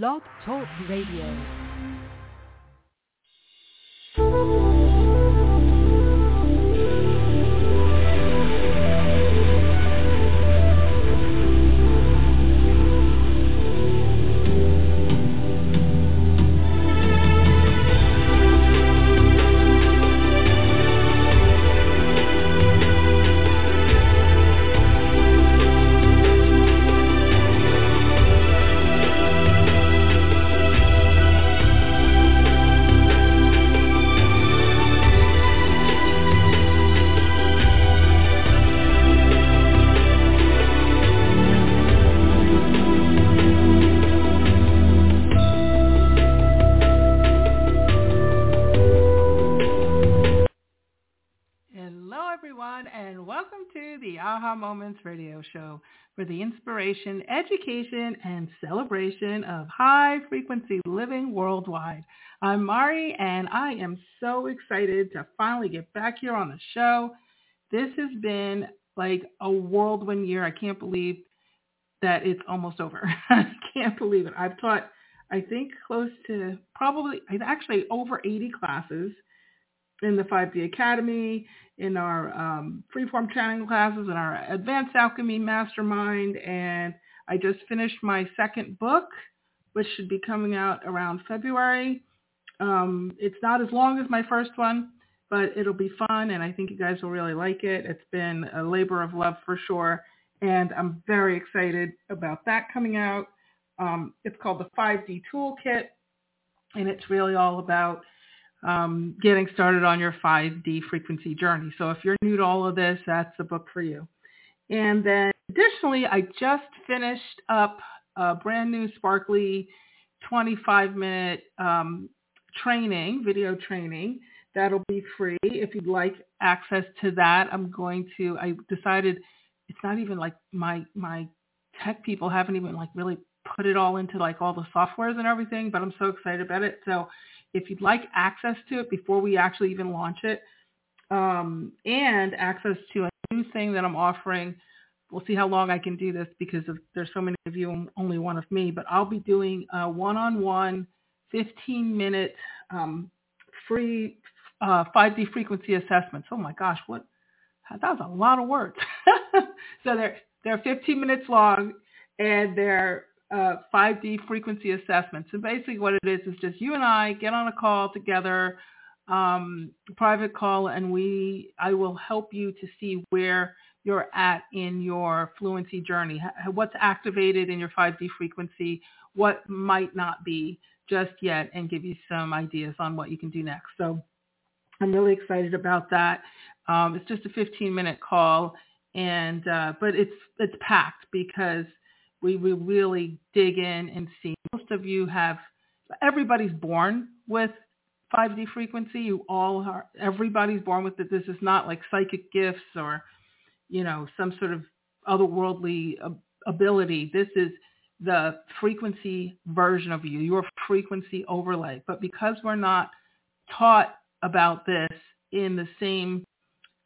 Blog Talk Radio. Show for the inspiration, education, and celebration of high frequency living worldwide. I'm Mari, and I am so excited to finally get back here on the show. This has been like a whirlwind year. I can't believe that it's almost over. I can't believe it. I've taught, I think, close to probably, actually over 80 classes in the 5D Academy, in our um, freeform channeling classes, in our Advanced Alchemy Mastermind, and I just finished my second book, which should be coming out around February. Um, it's not as long as my first one, but it'll be fun, and I think you guys will really like it. It's been a labor of love for sure, and I'm very excited about that coming out. Um, it's called the 5D Toolkit, and it's really all about um, getting started on your 5D frequency journey. So if you're new to all of this, that's the book for you. And then additionally, I just finished up a brand new sparkly 25 minute um, training, video training. That'll be free. If you'd like access to that, I'm going to, I decided it's not even like my, my tech people haven't even like really put it all into like all the softwares and everything, but I'm so excited about it. So if you'd like access to it before we actually even launch it, um, and access to a new thing that I'm offering, we'll see how long I can do this because of, there's so many of you and only one of me, but I'll be doing a one-on-one 15-minute um, free uh, 5D frequency assessments. Oh my gosh, what? That was a lot of words. so they're they're 15 minutes long, and they're uh, 5D frequency assessments. And basically what it is is just you and I get on a call together, um, private call, and we I will help you to see where you're at in your fluency journey, what's activated in your 5D frequency, what might not be just yet, and give you some ideas on what you can do next. So I'm really excited about that. Um, it's just a 15 minute call, and uh, but it's it's packed because we will really dig in and see. Most of you have, everybody's born with 5D frequency. You all are, everybody's born with it. This is not like psychic gifts or, you know, some sort of otherworldly ability. This is the frequency version of you, your frequency overlay. But because we're not taught about this in the same,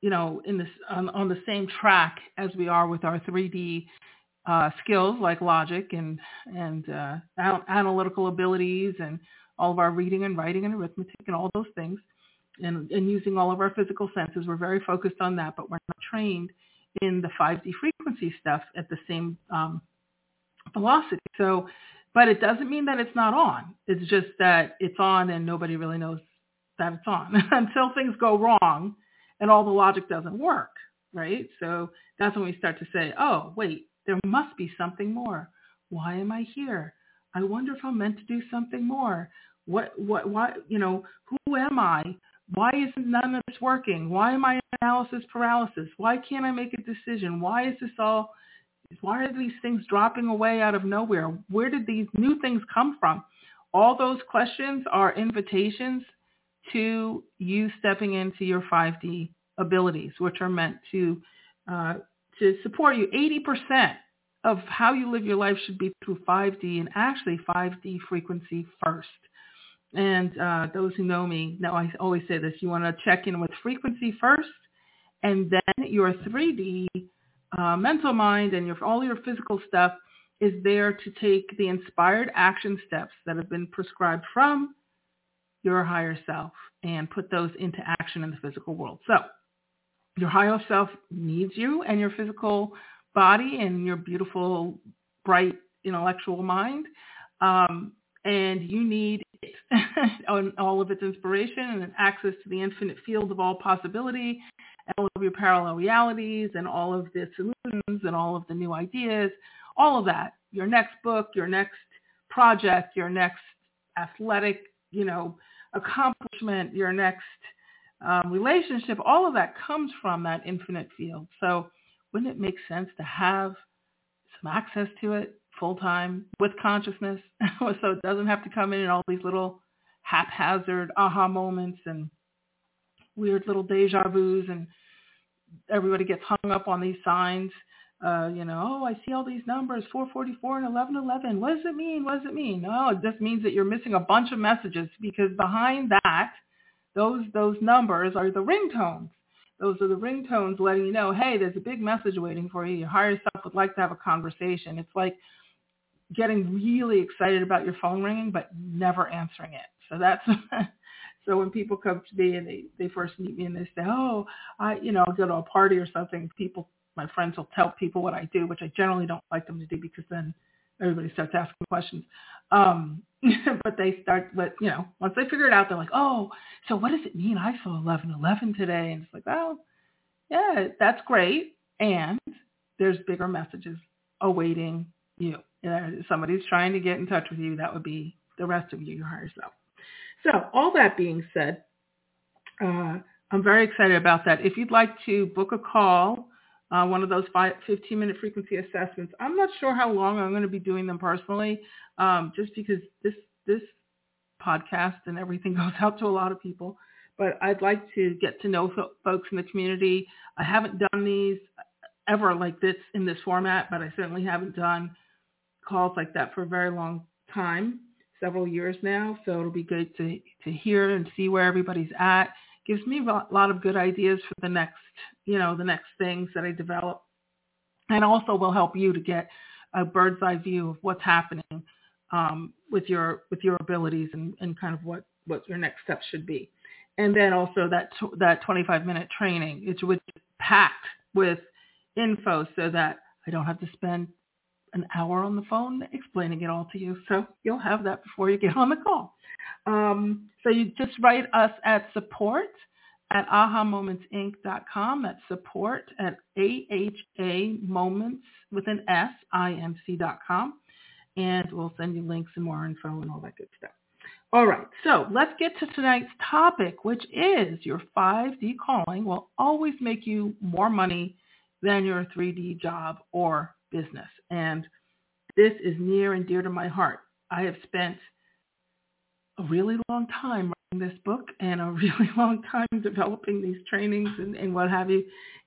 you know, in this on, on the same track as we are with our 3D uh, skills like logic and and uh, analytical abilities and all of our reading and writing and arithmetic and all those things, and, and using all of our physical senses. We're very focused on that, but we're not trained in the 5D frequency stuff at the same um, velocity. So, but it doesn't mean that it's not on. It's just that it's on and nobody really knows that it's on until things go wrong and all the logic doesn't work, right? So that's when we start to say, oh, wait, there must be something more. Why am I here? I wonder if I'm meant to do something more. What, what, what, you know, who am I? Why isn't none of this working? Why am I in analysis paralysis? Why can't I make a decision? Why is this all, why are these things dropping away out of nowhere? Where did these new things come from? All those questions are invitations to you stepping into your 5D abilities, which are meant to uh, to support you. 80% of how you live your life should be through 5D and actually 5D frequency first. And uh, those who know me know I always say this. You want to check in with frequency first and then your 3D uh, mental mind and your all your physical stuff is there to take the inspired action steps that have been prescribed from your higher self and put those into action in the physical world. So your higher self needs you and your physical body and your beautiful, bright, intellectual mind. Um, and you need it on all of its inspiration and access to the infinite field of all possibility and all of your parallel realities and all of the solutions and all of the new ideas, all of that. Your next book, your next project, your next athletic, you know, accomplishment, your next um, relationship, all of that comes from that infinite field. So wouldn't it make sense to have some access to it full time with consciousness so it doesn't have to come in in all these little haphazard aha moments and weird little deja vus and everybody gets hung up on these signs. Uh, you know, oh, I see all these numbers, 444 and 1111. What does it mean? What does it mean? Oh, it just means that you're missing a bunch of messages because behind that, those those numbers are the ringtones. Those are the ringtones letting you know, hey, there's a big message waiting for you. Your higher self would like to have a conversation. It's like getting really excited about your phone ringing, but never answering it. So that's so when people come to me and they they first meet me and they say, oh, I you know I'll go to a party or something. People, my friends will tell people what I do, which I generally don't like them to do because then everybody starts asking questions. Um, but they start with you know once they figure it out, they're like, oh, so what does it mean? I saw eleven eleven today, and it's like, oh, yeah, that's great, and there's bigger messages awaiting you. If somebody's trying to get in touch with you, that would be the rest of you, your higher self. So all that being said, uh, I'm very excited about that. If you'd like to book a call, uh, one of those 15-minute frequency assessments, I'm not sure how long I'm going to be doing them personally, um, just because this this podcast and everything goes out to a lot of people. But I'd like to get to know folks in the community. I haven't done these ever like this in this format, but I certainly haven't done calls like that for a very long time, several years now. So it'll be good to, to hear and see where everybody's at. Gives me a lot of good ideas for the next, you know, the next things that I develop. And also will help you to get a bird's eye view of what's happening um, with your with your abilities and, and kind of what, what your next steps should be. And then also that that 25 minute training, it's with packed with info so that I don't have to spend an hour on the phone explaining it all to you. So you'll have that before you get on the call. Um, so you just write us at support at ahamomentsinc.com. That's support at AHA moments with an S, I-N-C.com. And we'll send you links and more info and all that good stuff. All right, so let's get to tonight's topic, which is your 5D calling will always make you more money than your 3D job or business. And this is near and dear to my heart. I have spent a really long time this book and a really long time developing these trainings and, and what have you.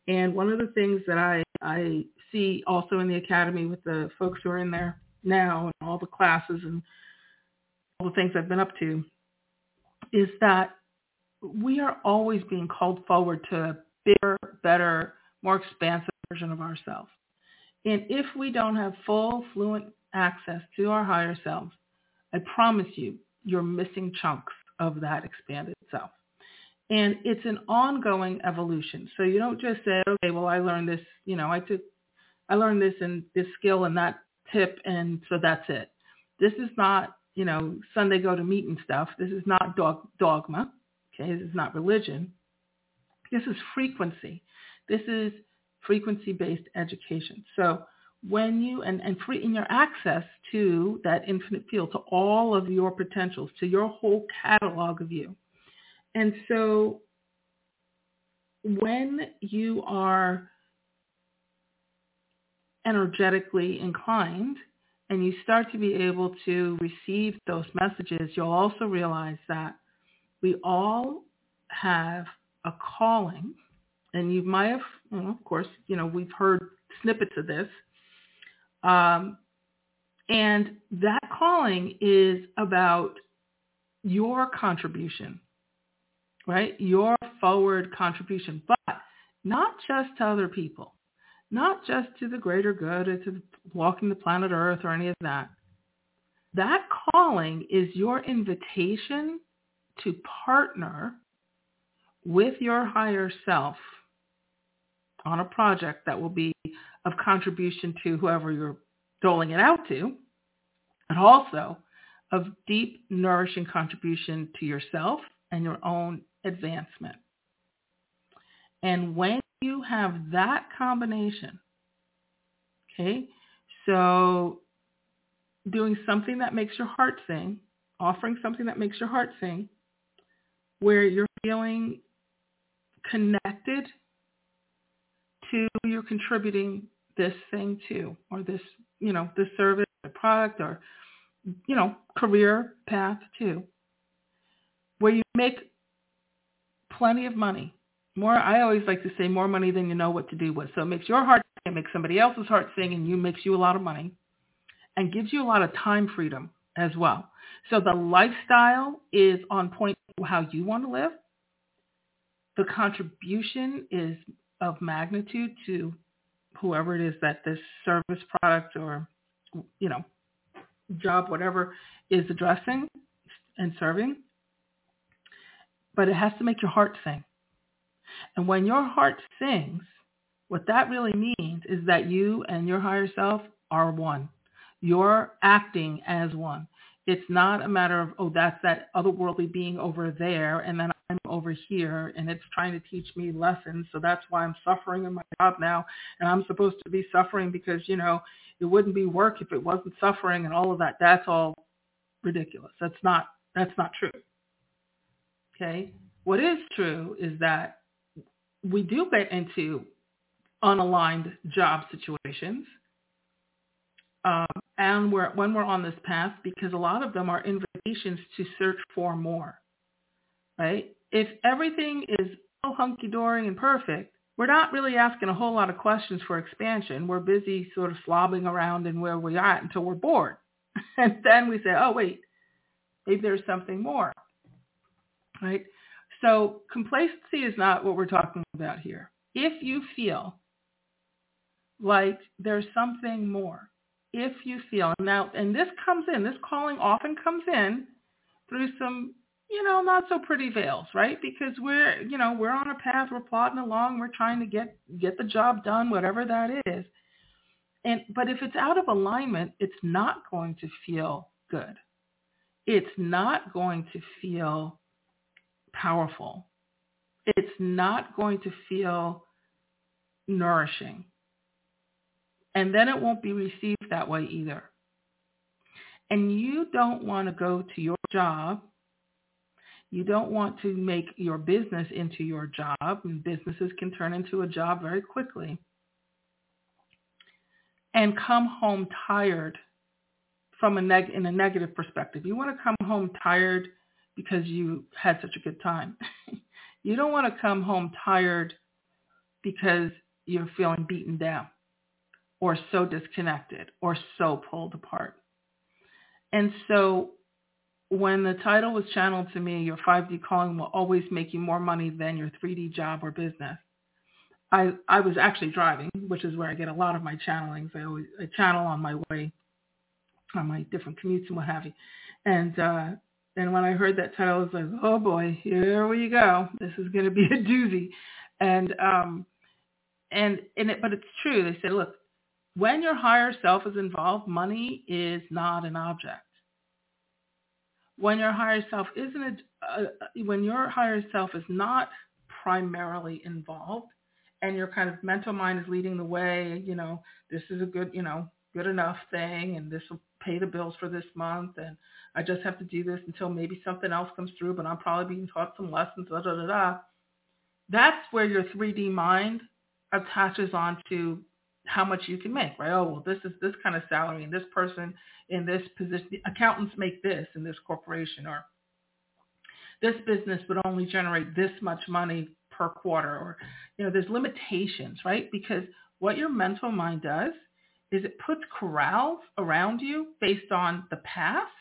And one of the things that I, I see also in the academy with the folks who are in there now and all the classes and all the things I've been up to is that we are always being called forward to a bigger, better, more expansive version of ourselves. And if we don't have full, fluent access to our higher selves, I promise you, you're missing chunks of that expanded self. And it's an ongoing evolution. So you don't just say, okay, well, I learned this, you know, I took, I learned this and this skill and that tip, and so that's it. This is not, you know, Sunday go to meeting stuff. This is not dog, dogma. Okay, this is not religion. This is frequency. This is frequency-based education. So when you, and, and free in your access to that infinite field, to all of your potentials, to your whole catalog of you. And so when you are energetically inclined and you start to be able to receive those messages, you'll also realize that we all have a calling and you might have, well, of course, you know, we've heard snippets of this. Um, and that calling is about your contribution, right? Your forward contribution, but not just to other people, not just to the greater good or to walking the planet Earth or any of that. That calling is your invitation to partner with your higher self on a project that will be of contribution to whoever you're doling it out to, and also of deep, nourishing contribution to yourself and your own advancement. And when you have that combination, okay, so doing something that makes your heart sing, offering something that makes your heart sing, where you're feeling connected to you're contributing this thing to, or this, you know, this service or product or, you know, career path to, where you make plenty of money. More, I always like to say more money than you know what to do with. So it makes your heart it makes somebody else's heart sing, and you makes you a lot of money and gives you a lot of time freedom as well. So the lifestyle is on point how you want to live. The contribution is of magnitude to whoever it is that this service product or, you know, job, whatever is addressing and serving. But it has to make your heart sing. And when your heart sings, what that really means is that you and your higher self are one. You're acting as one. It's not a matter of, oh, that's that otherworldly being over there, and then I'm over here, and it's trying to teach me lessons. So that's why I'm suffering in my job now, and I'm supposed to be suffering because, you know, it wouldn't be work if it wasn't suffering and all of that. That's all ridiculous. That's not, that's not true. Okay? What is true is that we do get into unaligned job situations um, and we're, when we're on this path, because a lot of them are invitations to search for more, right? If everything is so hunky-dory and perfect, we're not really asking a whole lot of questions for expansion. We're busy sort of slobbing around in where we are until we're bored. and then we say, oh, wait, maybe there's something more, right? So complacency is not what we're talking about here. If you feel like there's something more, if you feel now, and this comes in, this calling often comes in through some, you know, not so pretty veils, right? Because we're, you know, we're on a path, we're plodding along, we're trying to get get the job done, whatever that is. And but if it's out of alignment, it's not going to feel good. It's not going to feel powerful. It's not going to feel nourishing. And then it won't be received that way either. And you don't want to go to your job. You don't want to make your business into your job. Businesses can turn into a job very quickly. And come home tired from a neg- in a negative perspective. You want to come home tired because you had such a good time. you don't want to come home tired because you're feeling beaten down or so disconnected or so pulled apart. And so when the title was channeled to me, your 5D calling will always make you more money than your 3D job or business. I, I was actually driving, which is where I get a lot of my channelings. I always I channel on my way, on my different commutes and what have you. And uh, and when I heard that title, I was like, oh boy, here we go. This is going to be a doozy. And um, and and it, but it's true. They said, look, when your higher self is involved, money is not an object. When your higher self isn't, a, uh, when your higher self is not primarily involved, and your kind of mental mind is leading the way, you know, this is a good, you know, good enough thing, and this will pay the bills for this month, and I just have to do this until maybe something else comes through, but I'm probably being taught some lessons, da da da da. That's where your 3D mind attaches onto how much you can make, right? Oh, well, this is this kind of salary and this person in this position, accountants make this in this corporation or this business would only generate this much money per quarter or, you know, there's limitations, right? Because what your mental mind does is it puts corrals around you based on the past.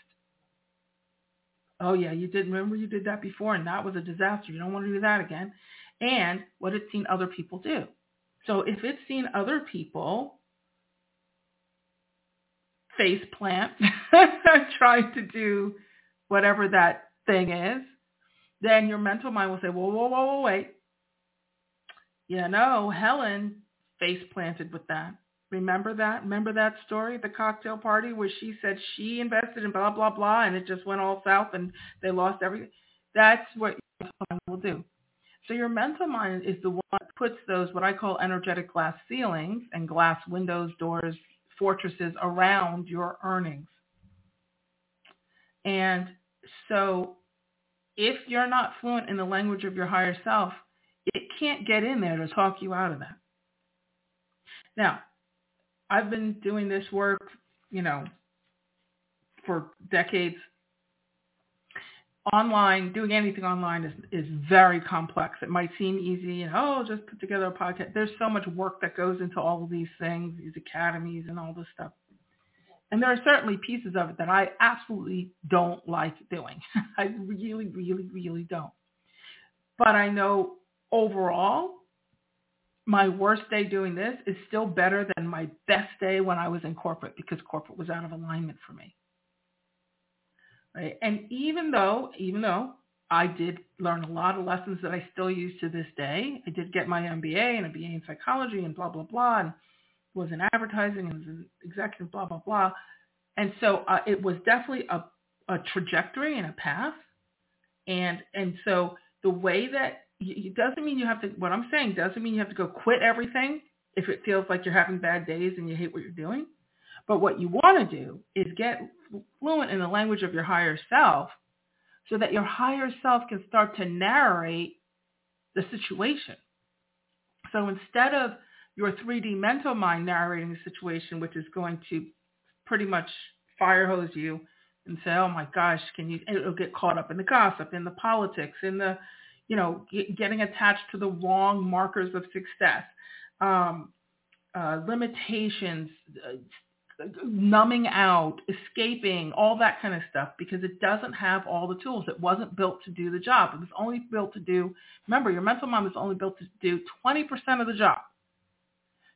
Oh yeah, you did remember you did that before and that was a disaster. You don't want to do that again. And what it's seen other people do. So if it's seen other people face plant trying to do whatever that thing is, then your mental mind will say, whoa, whoa, whoa, whoa, wait. You know, Helen face planted with that. Remember that? Remember that story, the cocktail party where she said she invested in blah, blah, blah, and it just went all south and they lost everything? That's what your mind will do. So your mental mind is the one that puts those, what I call energetic glass ceilings and glass windows, doors, fortresses around your earnings. And so if you're not fluent in the language of your higher self, it can't get in there to talk you out of that. Now, I've been doing this work, you know, for decades. Online, doing anything online is, is very complex. It might seem easy and, oh, just put together a podcast. There's so much work that goes into all of these things, these academies and all this stuff. And there are certainly pieces of it that I absolutely don't like doing. I really, really, really don't. But I know overall, my worst day doing this is still better than my best day when I was in corporate because corporate was out of alignment for me. Right? And even though, even though I did learn a lot of lessons that I still use to this day, I did get my MBA and a BA in psychology and blah, blah, blah, and was in advertising and was an executive, blah, blah, blah. And so uh, it was definitely a, a trajectory and a path. And, and so the way that it doesn't mean you have to, what I'm saying doesn't mean you have to go quit everything if it feels like you're having bad days and you hate what you're doing. But what you want to do is get fluent in the language of your higher self so that your higher self can start to narrate the situation. So instead of your 3D mental mind narrating the situation, which is going to pretty much fire hose you and say, oh my gosh, can you, it'll get caught up in the gossip, in the politics, in the, you know, getting attached to the wrong markers of success, um, uh, limitations, uh, numbing out, escaping, all that kind of stuff because it doesn't have all the tools. It wasn't built to do the job. It was only built to do, remember, your mental mind is only built to do 20% of the job.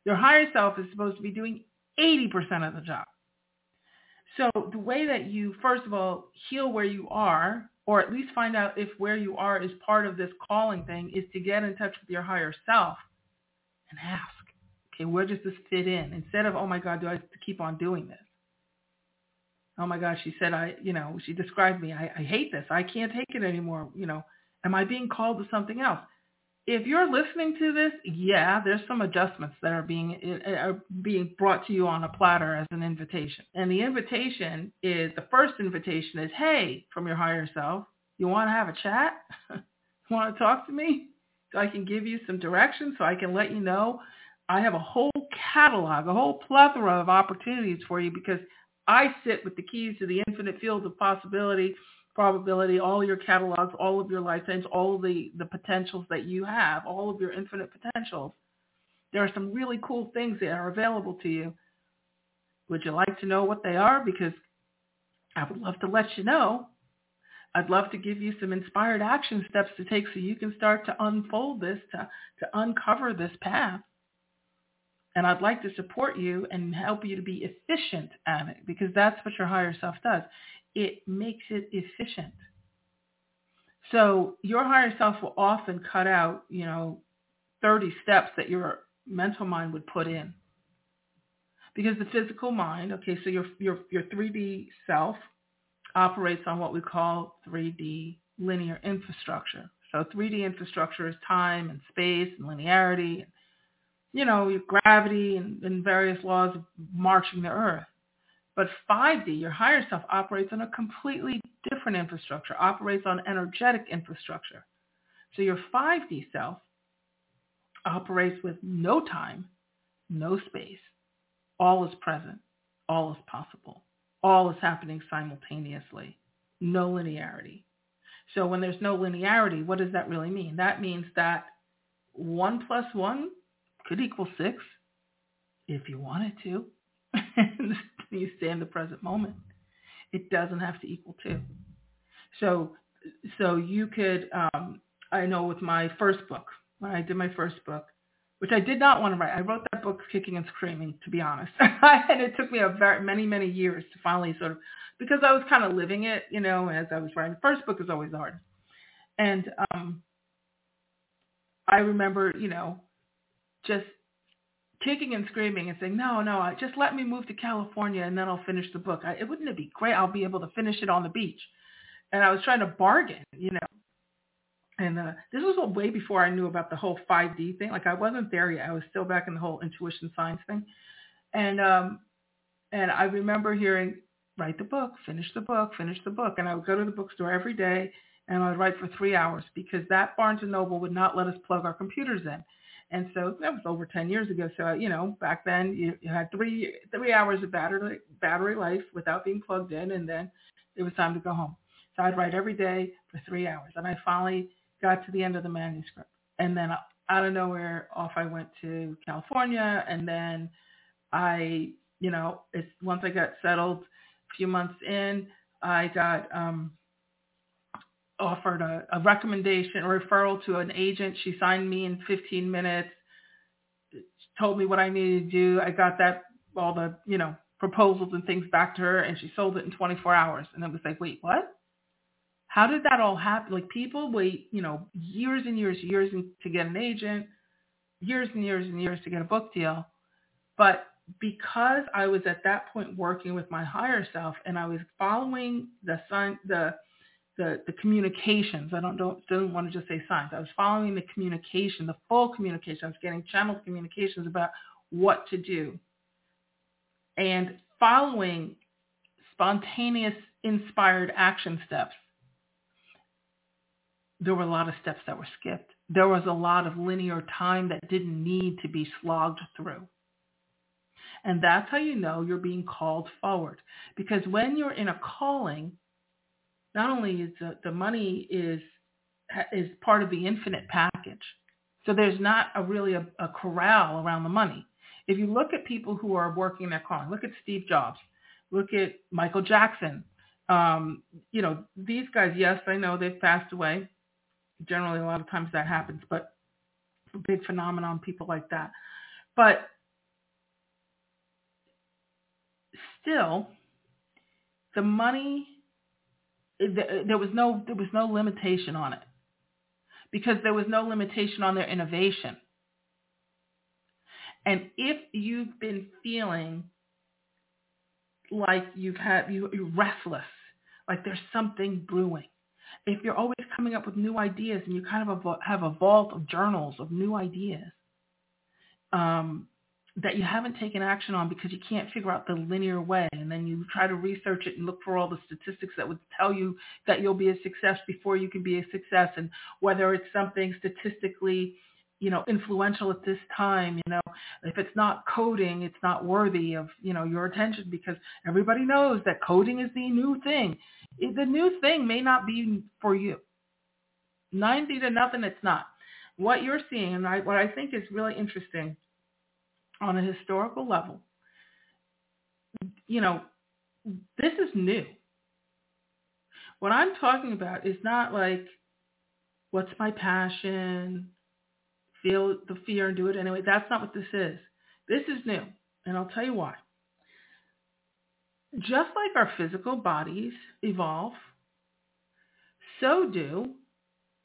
Your higher self is supposed to be doing 80% of the job. So the way that you, first of all, heal where you are or at least find out if where you are is part of this calling thing, is to get in touch with your higher self and ask, okay, where does this fit in? Instead of, oh my God, do I keep on doing this? Oh my God, she said, I, you know, she described me. I, I hate this. I can't take it anymore. You know, am I being called to something else? if you're listening to this, yeah, there's some adjustments that are being uh, are being brought to you on a platter as an invitation. And the invitation is the first invitation is, hey, from your higher self, you want to have a chat? want to talk to me? So I can give you some direction, so I can let you know I have a whole catalog, a whole plethora of opportunities for you because I sit with the keys to the infinite fields of possibility probability, all your catalogs, all of your lifetimes, all the, the potentials that you have, all of your infinite potentials. There are some really cool things that are available to you. Would you like to know what they are? Because I would love to let you know. I'd love to give you some inspired action steps to take so you can start to unfold this, to, to uncover this path. And I'd like to support you and help you to be efficient at it because that's what your higher self does it makes it efficient. So your higher self will often cut out, you know, 30 steps that your mental mind would put in. Because the physical mind, okay, so your, your, your 3D self operates on what we call 3D linear infrastructure. So 3D infrastructure is time and space and linearity, and, you know, your gravity and, and various laws of marching the earth. But 5D, your higher self, operates on a completely different infrastructure, operates on energetic infrastructure. So your 5D self operates with no time, no space. All is present. All is possible. All is happening simultaneously. No linearity. So when there's no linearity, what does that really mean? That means that 1 plus 1 could equal 6 if you wanted to. you stay in the present moment. It doesn't have to equal two. So, so you could, um, I know with my first book, when I did my first book, which I did not want to write. I wrote that book kicking and screaming, to be honest. and it took me a very many, many years to finally sort of because I was kind of living it, you know, as I was writing. The first book is always hard. And um I remember, you know, just kicking and screaming and saying, no, no, just let me move to California and then I'll finish the book. I, it wouldn't it be great? I'll be able to finish it on the beach. And I was trying to bargain, you know, and uh, this was way before I knew about the whole 5D thing. Like I wasn't there yet. I was still back in the whole intuition science thing. And um, and I remember hearing, write the book, finish the book, finish the book. And I would go to the bookstore every day and I'd write for three hours because that Barnes and Noble would not let us plug our computers in. And so that was over 10 years ago. So, you know, back then you, you had three, three hours of battery, battery life without being plugged in. And then it was time to go home. So I'd write every day for three hours. And I finally got to the end of the manuscript. And then out of nowhere, off I went to California. And then I, you know, it's once I got settled a few months in, I got um, offered a, a recommendation, a referral to an agent. She signed me in 15 minutes, told me what I needed to do. I got that, all the, you know, proposals and things back to her and she sold it in 24 hours. And I was like, wait, what? How did that all happen? Like people wait, you know, years and years, years to get an agent, years and years and years to get a book deal. But because I was at that point working with my higher self and I was following the sun, the the, the communications. I don't, don't don't want to just say signs. I was following the communication, the full communication. I was getting channeled communications about what to do. And following spontaneous inspired action steps there were a lot of steps that were skipped. There was a lot of linear time that didn't need to be slogged through. And that's how you know you're being called forward. Because when you're in a calling, not only is the, the money is is part of the infinite package. So there's not a really a, a corral around the money. If you look at people who are working their calling, look at Steve Jobs, look at Michael Jackson. Um, you know, these guys, yes, I know they've passed away generally a lot of times that happens, but big phenomenon, people like that. But still, the money, there was no there was no limitation on it because there was no limitation on their innovation. And if you've been feeling like you've had you, you're restless, like there's something brewing, if you're always coming up with new ideas and you kind of have a vault of journals of new ideas um, that you haven't taken action on because you can't figure out the linear way and then you try to research it and look for all the statistics that would tell you that you'll be a success before you can be a success and whether it's something statistically you know influential at this time you know if it's not coding it's not worthy of you know your attention because everybody knows that coding is the new thing the new thing may not be for you. 90 to nothing, it's not. What you're seeing, and I, what I think is really interesting on a historical level, you know, this is new. What I'm talking about is not like, what's my passion? Feel the fear and do it anyway. That's not what this is. This is new, and I'll tell you why just like our physical bodies evolve, so do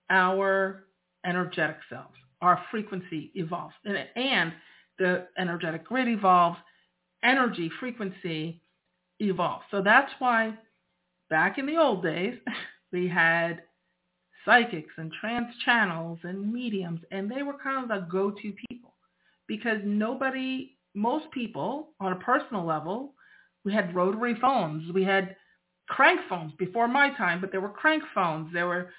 our energetic selves. Our frequency evolves. And, and the energetic grid evolves. Energy, frequency evolves. So that's why back in the old days, we had psychics and trance channels and mediums, and they were kind of the go-to people because nobody, most people on a personal level we had rotary phones. We had crank phones before my time, but there were crank phones. There were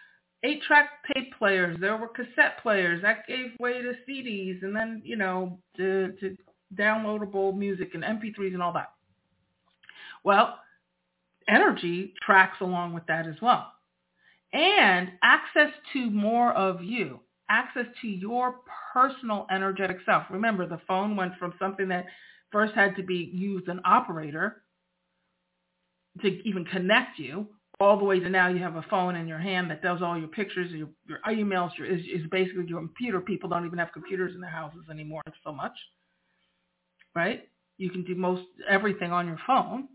eight-track tape players. There were cassette players. That gave way to CDs and then, you know, to, to downloadable music and MP3s and all that. Well, energy tracks along with that as well. And access to more of you, access to your personal energetic self. Remember, the phone went from something that first had to be used an operator to even connect you all the way to now you have a phone in your hand that does all your pictures, your, your emails, your, is, is basically your computer. People don't even have computers in their houses anymore so much, right? You can do most everything on your phone.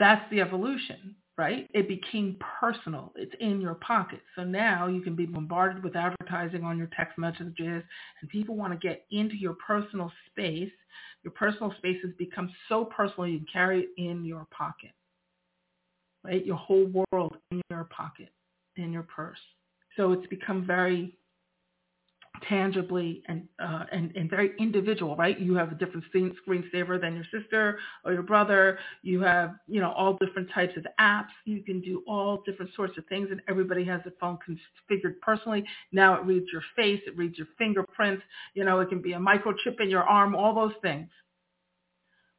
That's the evolution, right? It became personal. It's in your pocket. So now you can be bombarded with advertising on your text messages and people want to get into your personal space. Your personal space has become so personal you can carry it in your pocket right? Your whole world in your pocket, in your purse. So it's become very tangibly and, uh, and and very individual, right? You have a different screen screensaver than your sister or your brother. You have, you know, all different types of apps. You can do all different sorts of things, and everybody has a phone configured personally. Now it reads your face, it reads your fingerprints. You know, it can be a microchip in your arm, all those things.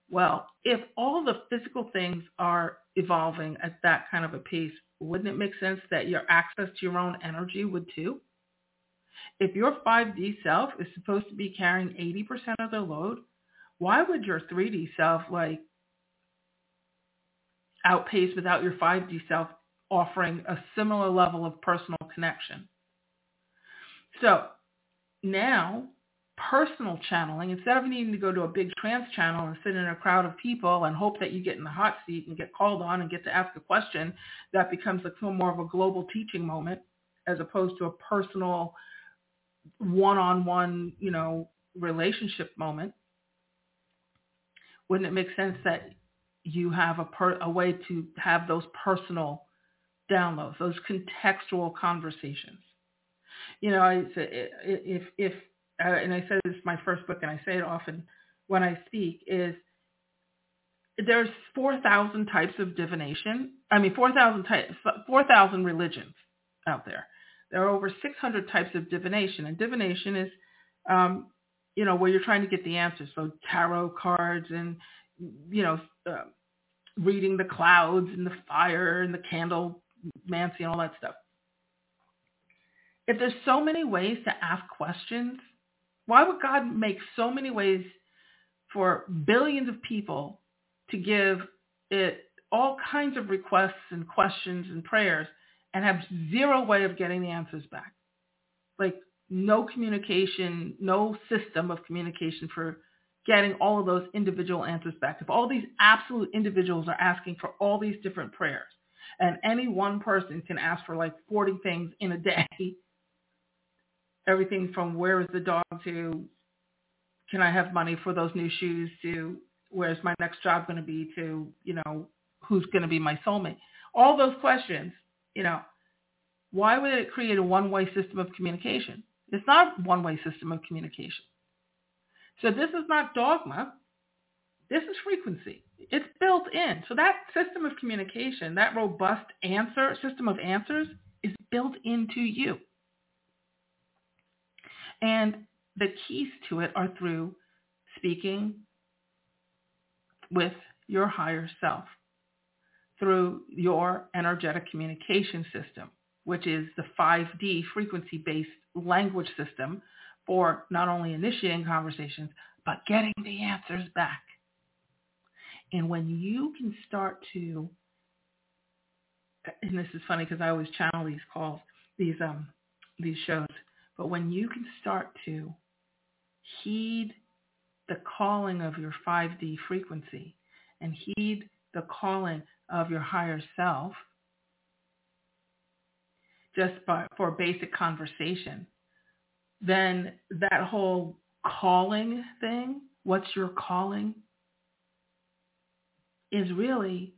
Well, if all the physical things are evolving at that kind of a pace, wouldn't it make sense that your access to your own energy would too? If your 5D self is supposed to be carrying 80% of the load, why would your 3D self like outpace without your 5D self offering a similar level of personal connection? So now personal channeling, instead of needing to go to a big trance channel and sit in a crowd of people and hope that you get in the hot seat and get called on and get to ask a question, that becomes a more of a global teaching moment as opposed to a personal one-on-one, you know, relationship moment. Wouldn't it make sense that you have a, per, a way to have those personal downloads, those contextual conversations? You know, I if if uh, and I said this is my first book, and I say it often when I speak, is there's 4,000 types of divination. I mean, 4,000 types, 4,000 religions out there. There are over 600 types of divination, and divination is, um, you know, where you're trying to get the answers. So tarot cards and, you know, uh, reading the clouds and the fire and the candle mancy and all that stuff. If there's so many ways to ask questions, why would God make so many ways for billions of people to give it all kinds of requests and questions and prayers and have zero way of getting the answers back? Like no communication, no system of communication for getting all of those individual answers back. If all these absolute individuals are asking for all these different prayers and any one person can ask for like 40 things in a day, everything from where is the dog to can I have money for those new shoes to where's my next job going to be to, you know, who's going to be my soulmate. All those questions, you know, why would it create a one-way system of communication? It's not a one-way system of communication. So this is not dogma. This is frequency. It's built in. So that system of communication, that robust answer, system of answers is built into you. And the keys to it are through speaking with your higher self, through your energetic communication system, which is the 5D frequency-based language system for not only initiating conversations, but getting the answers back. And when you can start to, and this is funny because I always channel these calls, these um, these shows. But when you can start to heed the calling of your 5D frequency and heed the calling of your higher self just by, for basic conversation, then that whole calling thing, what's your calling, is really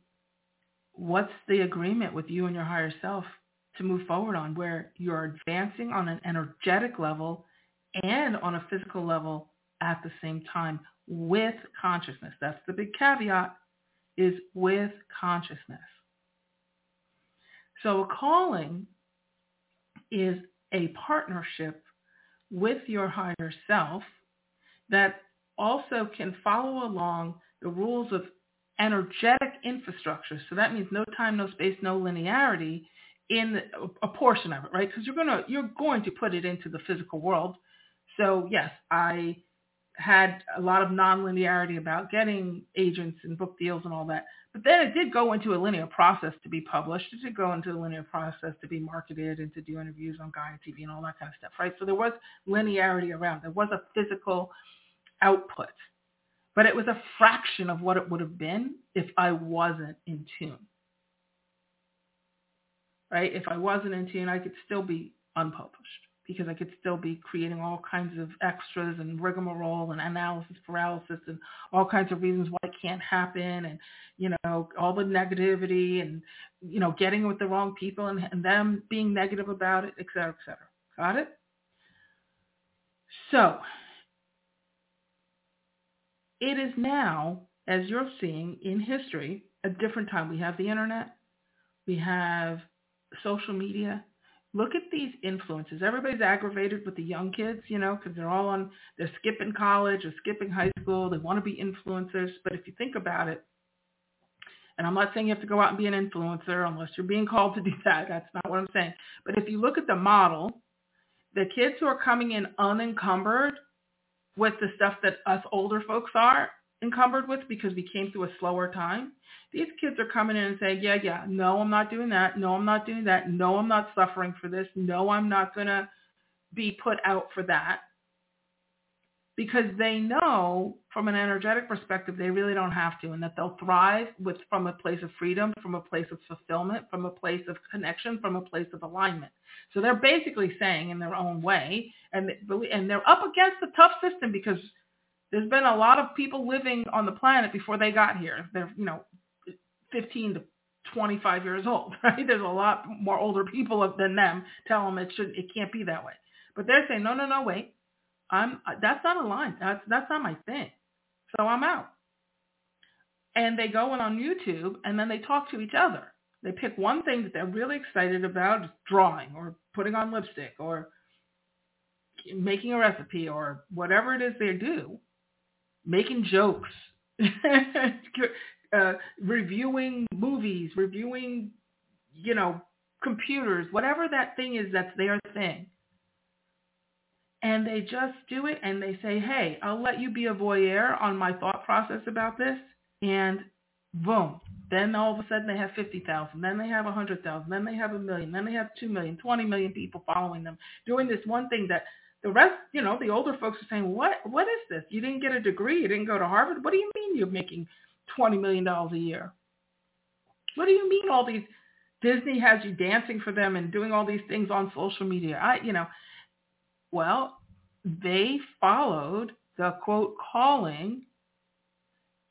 what's the agreement with you and your higher self to move forward on where you're advancing on an energetic level and on a physical level at the same time with consciousness. That's the big caveat is with consciousness. So a calling is a partnership with your higher self that also can follow along the rules of energetic infrastructure. So that means no time, no space, no linearity in a portion of it, right? Because you're gonna you're going to put it into the physical world. So yes, I had a lot of nonlinearity about getting agents and book deals and all that. But then it did go into a linear process to be published. It did go into a linear process to be marketed and to do interviews on Gaia TV and all that kind of stuff, right? So there was linearity around. There was a physical output, but it was a fraction of what it would have been if I wasn't in tune. Right? If I wasn't in tune, I could still be unpublished because I could still be creating all kinds of extras and rigmarole and analysis paralysis and all kinds of reasons why it can't happen and, you know, all the negativity and, you know, getting with the wrong people and, and them being negative about it, et cetera, et cetera. Got it? So it is now, as you're seeing in history, a different time. We have the internet. We have social media look at these influences. Everybody's aggravated with the young kids, you know, because they're all on, they're skipping college or skipping high school. They want to be influencers. But if you think about it, and I'm not saying you have to go out and be an influencer unless you're being called to do that. That's not what I'm saying. But if you look at the model, the kids who are coming in unencumbered with the stuff that us older folks are encumbered with because we came through a slower time, these kids are coming in and saying, yeah, yeah, no, I'm not doing that. No, I'm not doing that. No, I'm not suffering for this. No, I'm not going to be put out for that. Because they know from an energetic perspective, they really don't have to and that they'll thrive with from a place of freedom, from a place of fulfillment, from a place of connection, from a place of alignment. So they're basically saying in their own way, and, and they're up against a tough system because there's been a lot of people living on the planet before they got here. They're, you know, 15 to 25 years old, right? There's a lot more older people than them tell them it should, it can't be that way. But they're saying, no, no, no, wait, I'm, uh, that's not a line. That's, that's not my thing. So I'm out. And they go in on YouTube and then they talk to each other. They pick one thing that they're really excited about, drawing or putting on lipstick or making a recipe or whatever it is they do, making jokes, uh, reviewing movies, reviewing, you know, computers, whatever that thing is that's their thing. And they just do it and they say, hey, I'll let you be a voyeur on my thought process about this. And boom. Then all of a sudden they have 50,000. Then they have 100,000. Then they have a million. Then they have 2 million, 20 million people following them doing this one thing that the rest, you know, the older folks are saying, what, what is this? You didn't get a degree. You didn't go to Harvard. What do you mean you're making $20 million a year. What do you mean all these, Disney has you dancing for them and doing all these things on social media? I, you know, well, they followed the quote calling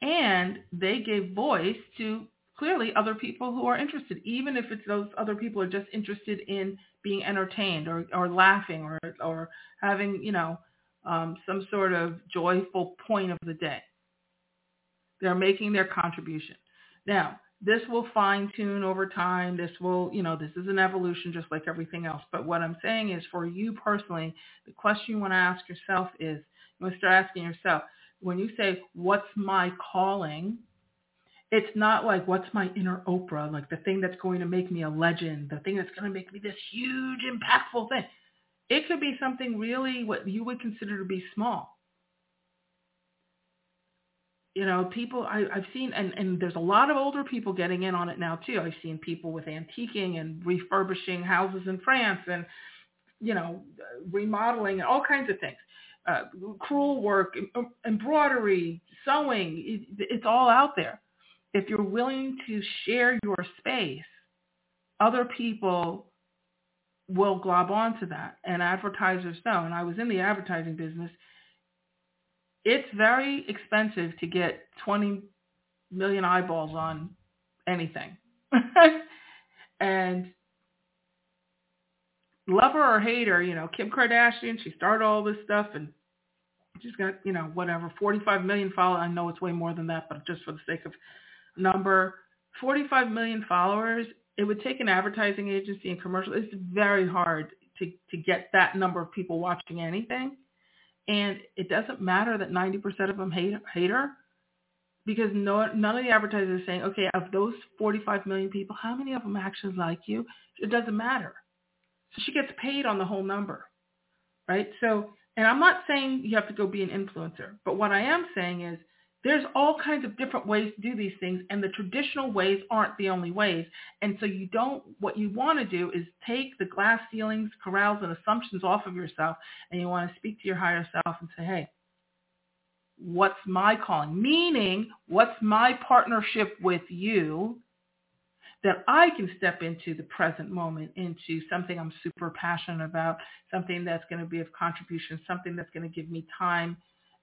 and they gave voice to clearly other people who are interested, even if it's those other people are just interested in being entertained or, or laughing or, or having, you know, um, some sort of joyful point of the day. They're making their contribution. Now, this will fine tune over time. This will, you know, this is an evolution just like everything else. But what I'm saying is for you personally, the question you want to ask yourself is, you want to start asking yourself, when you say, what's my calling? It's not like, what's my inner Oprah? Like the thing that's going to make me a legend, the thing that's going to make me this huge, impactful thing. It could be something really what you would consider to be small you know, people I, I've seen, and, and there's a lot of older people getting in on it now too. I've seen people with antiquing and refurbishing houses in France and, you know, remodeling and all kinds of things. Uh, crewel work, embroidery, sewing, it, it's all out there. If you're willing to share your space, other people will glob onto that. And advertisers know. And I was in the advertising business it's very expensive to get 20 million eyeballs on anything. and lover or hater, you know, Kim Kardashian, she started all this stuff and she's got, you know, whatever, 45 million followers. I know it's way more than that, but just for the sake of number, 45 million followers. It would take an advertising agency and commercial. It's very hard to, to get that number of people watching anything. And it doesn't matter that 90% of them hate, hate her because no, none of the advertisers are saying, okay, of those 45 million people, how many of them actually like you? It doesn't matter. So she gets paid on the whole number, right? So, and I'm not saying you have to go be an influencer, but what I am saying is There's all kinds of different ways to do these things, and the traditional ways aren't the only ways. And so you don't, what you want to do is take the glass ceilings, corrals, and assumptions off of yourself, and you want to speak to your higher self and say, hey, what's my calling? Meaning, what's my partnership with you that I can step into the present moment, into something I'm super passionate about, something that's going to be of contribution, something that's going to give me time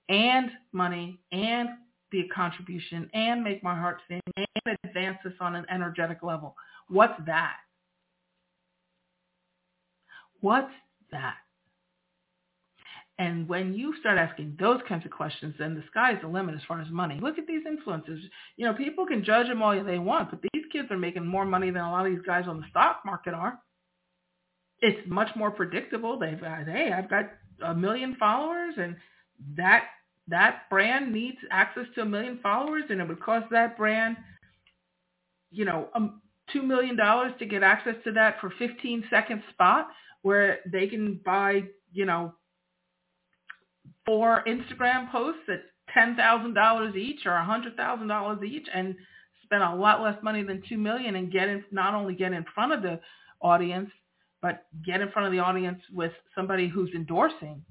and money and be a contribution and make my heart sing and advance us on an energetic level. What's that? What's that? And when you start asking those kinds of questions, then the sky's the limit as far as money. Look at these influencers. You know, people can judge them all they want, but these kids are making more money than a lot of these guys on the stock market are. It's much more predictable. They've got, hey, I've got a million followers and that that brand needs access to a million followers and it would cost that brand, you know, um, $2 million to get access to that for 15 second spot where they can buy, you know, four Instagram posts at $10,000 each or $100,000 each and spend a lot less money than 2 million and get in, not only get in front of the audience, but get in front of the audience with somebody who's endorsing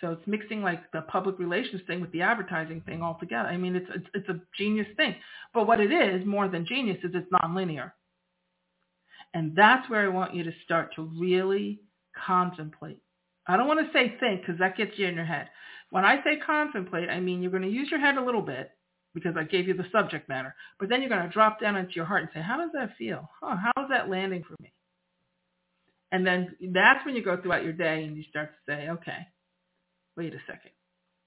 so it's mixing like the public relations thing with the advertising thing altogether. I mean, it's, it's, it's a genius thing. But what it is more than genius is it's nonlinear. And that's where I want you to start to really contemplate. I don't want to say think because that gets you in your head. When I say contemplate, I mean you're going to use your head a little bit because I gave you the subject matter. But then you're going to drop down into your heart and say, how does that feel? Huh, how is that landing for me? And then that's when you go throughout your day and you start to say, okay, wait a second.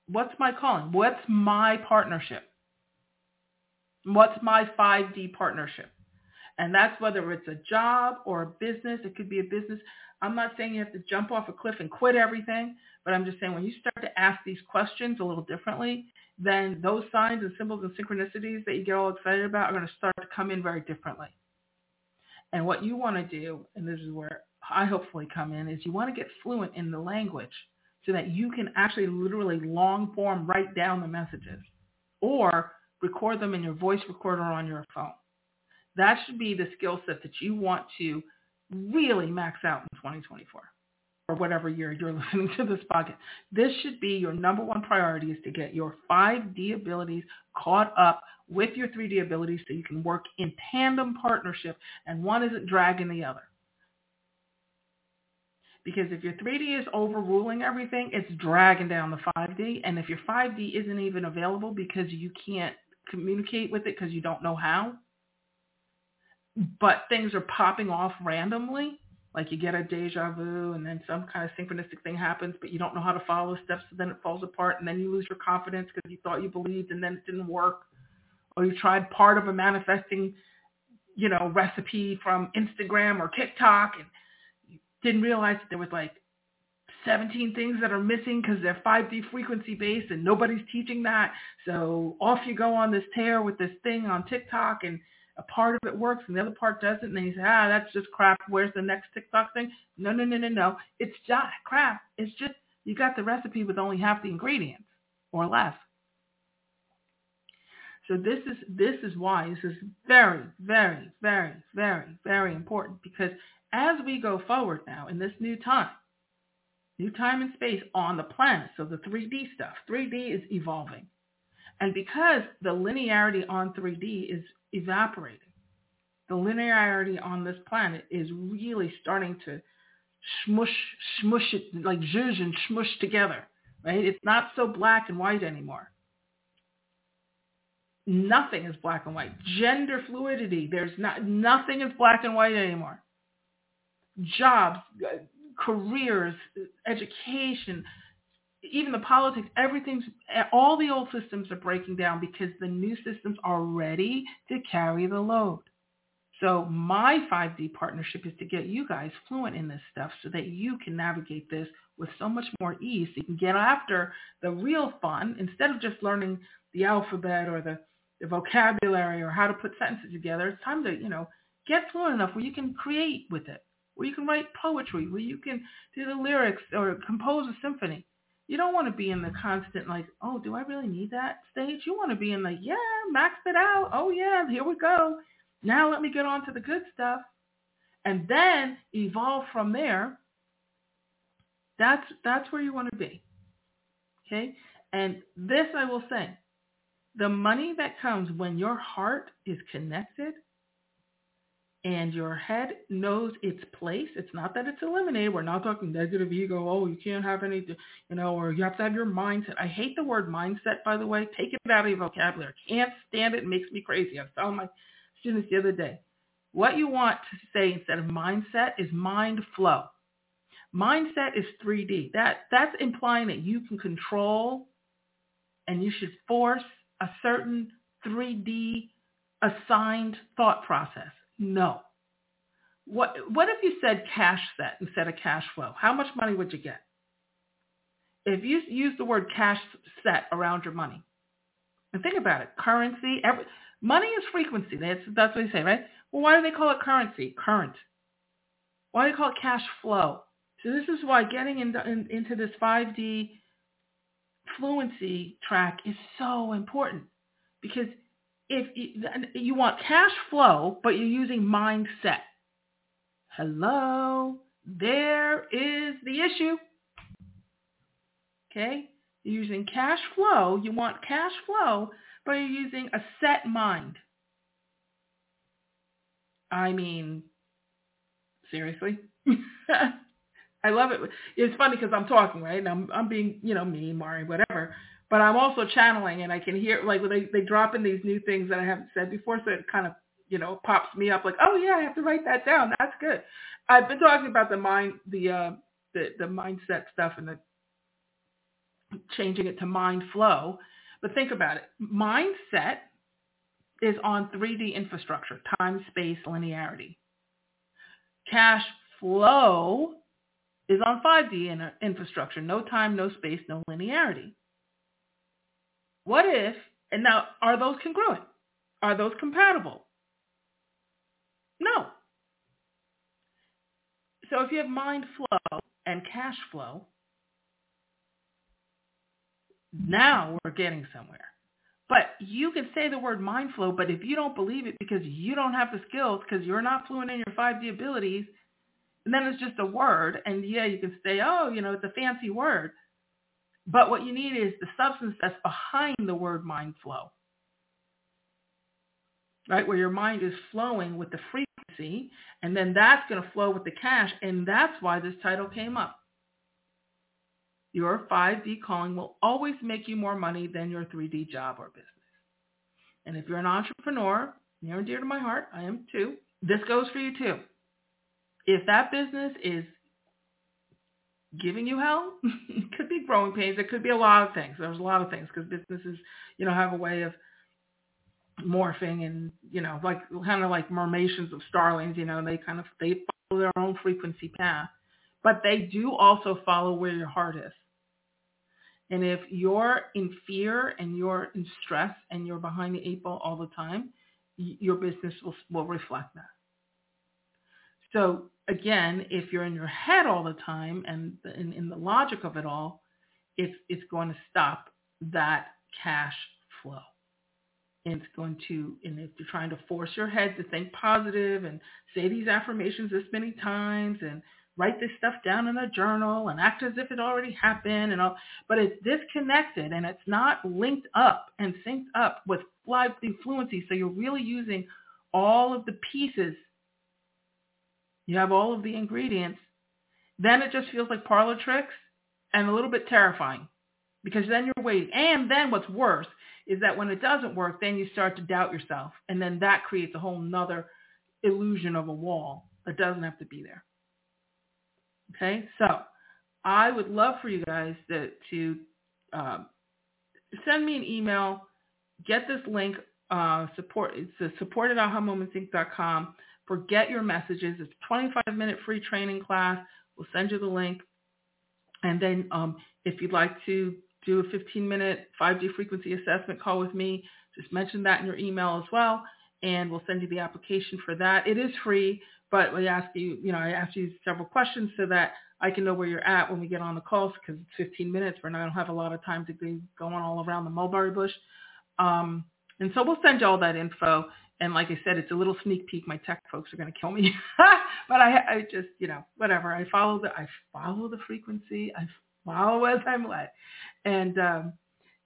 What's my calling? What's my partnership? What's my 5D partnership? And that's whether it's a job or a business. It could be a business. I'm not saying you have to jump off a cliff and quit everything, but I'm just saying when you start to ask these questions a little differently, then those signs and symbols and synchronicities that you get all excited about are going to start to come in very differently. And what you want to do, and this is where I hopefully come in, is you want to get fluent in the language so that you can actually literally long form write down the messages or record them in your voice recorder on your phone. That should be the skill set that you want to really max out in 2024 or whatever year you're listening to this podcast. This should be your number one priority is to get your 5D abilities caught up with your 3D abilities so you can work in tandem partnership and one isn't dragging the other. Because if your 3D is overruling everything, it's dragging down the 5D. And if your 5D isn't even available because you can't communicate with it because you don't know how, but things are popping off randomly, like you get a deja vu and then some kind of synchronistic thing happens, but you don't know how to follow steps, so then it falls apart and then you lose your confidence because you thought you believed and then it didn't work. Or you tried part of a manifesting, you know, recipe from Instagram or TikTok and didn't realize that there was like 17 things that are missing because they're 5D frequency based and nobody's teaching that. So off you go on this tear with this thing on TikTok and a part of it works and the other part doesn't. And then you say, ah, that's just crap. Where's the next TikTok thing? No, no, no, no, no. It's just crap. It's just you got the recipe with only half the ingredients or less. So this is this is why this is very, very, very, very, very important because as we go forward now in this new time, new time and space on the planet, so the 3D stuff, 3D is evolving. And because the linearity on 3D is evaporating, the linearity on this planet is really starting to smush, smush it, like zhuzh and smush together, right? It's not so black and white anymore. Nothing is black and white. Gender fluidity, there's not, nothing is black and white anymore jobs, uh, careers, education, even the politics, everything's, all the old systems are breaking down because the new systems are ready to carry the load. So my 5D partnership is to get you guys fluent in this stuff so that you can navigate this with so much more ease. You can get after the real fun instead of just learning the alphabet or the, the vocabulary or how to put sentences together. It's time to, you know, get fluent enough where you can create with it where you can write poetry, where you can do the lyrics or compose a symphony. You don't want to be in the constant like, oh, do I really need that stage? You want to be in the, yeah, maxed it out. Oh yeah, here we go. Now let me get on to the good stuff. And then evolve from there. That's that's where you want to be. Okay? And this I will say, the money that comes when your heart is connected and your head knows its place. It's not that it's eliminated. We're not talking negative ego. Oh, you can't have any, you know, or you have to have your mindset. I hate the word mindset, by the way. Take it out of your vocabulary. Can't stand it. It makes me crazy. I was telling my students the other day. What you want to say instead of mindset is mind flow. Mindset is 3D. That that's implying that you can control and you should force a certain 3D assigned thought process. No. What what if you said cash set instead of cash flow? How much money would you get? If you use the word cash set around your money, and think about it, currency, every, money is frequency. That's that's what they say, right? Well, why do they call it currency? Current. Why do they call it cash flow? So this is why getting in, in, into this 5D fluency track is so important because if you want cash flow, but you're using mindset. Hello, there is the issue. Okay, you're using cash flow. You want cash flow, but you're using a set mind. I mean, seriously? I love it. It's funny because I'm talking, right? And I'm, I'm being, you know, me, Mari, whatever but I'm also channeling and I can hear like they, they drop in these new things that I haven't said before. So it kind of, you know, pops me up like, oh yeah, I have to write that down. That's good. I've been talking about the mind, the, uh, the, the mindset stuff and the changing it to mind flow. But think about it. Mindset is on 3D infrastructure, time, space, linearity. Cash flow is on 5D infrastructure, no time, no space, no linearity. What if, and now are those congruent? Are those compatible? No. So if you have mind flow and cash flow, now we're getting somewhere. But you can say the word mind flow, but if you don't believe it because you don't have the skills, because you're not fluent in your 5D abilities, then it's just a word, and yeah, you can say, oh, you know, it's a fancy word. But what you need is the substance that's behind the word mind flow. Right? Where your mind is flowing with the frequency, and then that's going to flow with the cash. And that's why this title came up. Your 5D calling will always make you more money than your 3D job or business. And if you're an entrepreneur, near and dear to my heart, I am too, this goes for you too. If that business is giving you hell. it could be growing pains. It could be a lot of things. There's a lot of things because businesses, you know, have a way of morphing and, you know, like kind of like mermations of starlings, you know, they kind of, they follow their own frequency path. But they do also follow where your heart is. And if you're in fear and you're in stress and you're behind the eight ball all the time, your business will, will reflect that. So again, if you're in your head all the time and in, in the logic of it all, it's, it's going to stop that cash flow. And it's going to, and if you're trying to force your head to think positive and say these affirmations this many times and write this stuff down in a journal and act as if it already happened and all, but it's disconnected and it's not linked up and synced up with live fluency. So you're really using all of the pieces you have all of the ingredients, then it just feels like parlor tricks and a little bit terrifying because then you're waiting. And then what's worse is that when it doesn't work, then you start to doubt yourself. And then that creates a whole nother illusion of a wall that doesn't have to be there. Okay, so I would love for you guys to, to uh, send me an email, get this link, uh, support, it's a support at ahamomentsinc.com Forget your messages. It's a 25 minute free training class. We'll send you the link. And then um, if you'd like to do a 15 minute 5D frequency assessment call with me, just mention that in your email as well. And we'll send you the application for that. It is free, but we ask you, you know, I ask you several questions so that I can know where you're at when we get on the calls because it's 15 minutes, and I don't have a lot of time to be going all around the mulberry bush. Um, and so we'll send you all that info. And like I said, it's a little sneak peek. My tech folks are going to kill me, but I, I just, you know, whatever. I follow the, I follow the frequency. I follow as I'm led, and um,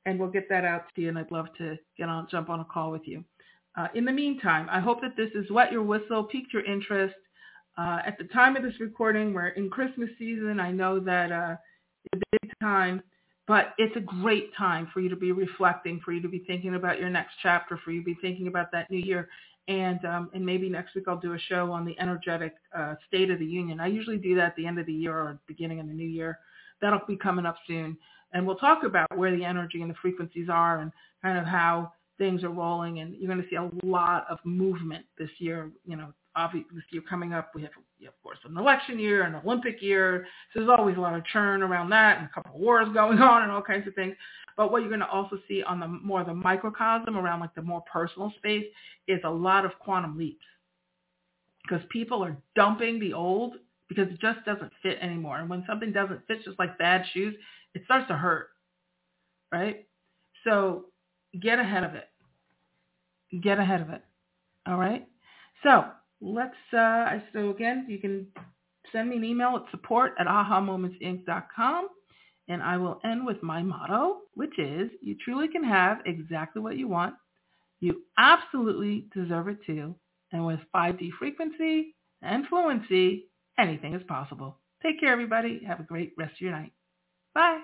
and we'll get that out to you. And I'd love to get on, jump on a call with you. Uh, in the meantime, I hope that this has wet your whistle, piqued your interest. Uh, at the time of this recording, we're in Christmas season. I know that uh, it's a big time, but it's a great time for you to be reflecting, for you to be thinking about your next chapter, for you to be thinking about that new year. And um, and maybe next week I'll do a show on the energetic uh, state of the union. I usually do that at the end of the year or beginning of the new year. That'll be coming up soon, and we'll talk about where the energy and the frequencies are, and kind of how things are rolling. And you're going to see a lot of movement this year. You know, obviously coming up, we have, of course, an election year, an Olympic year. So there's always a lot of churn around that and a couple of wars going on and all kinds of things. But what you're going to also see on the more the microcosm around like the more personal space is a lot of quantum leaps because people are dumping the old because it just doesn't fit anymore. And when something doesn't fit, just like bad shoes, it starts to hurt, right? So get ahead of it. Get ahead of it. All right. So let's, uh, I so again, you can send me an email at support at ahamomentsinc.com. And I will end with my motto, which is you truly can have exactly what you want. You absolutely deserve it too. And with 5D frequency and fluency, anything is possible. Take care, everybody. Have a great rest of your night. Bye.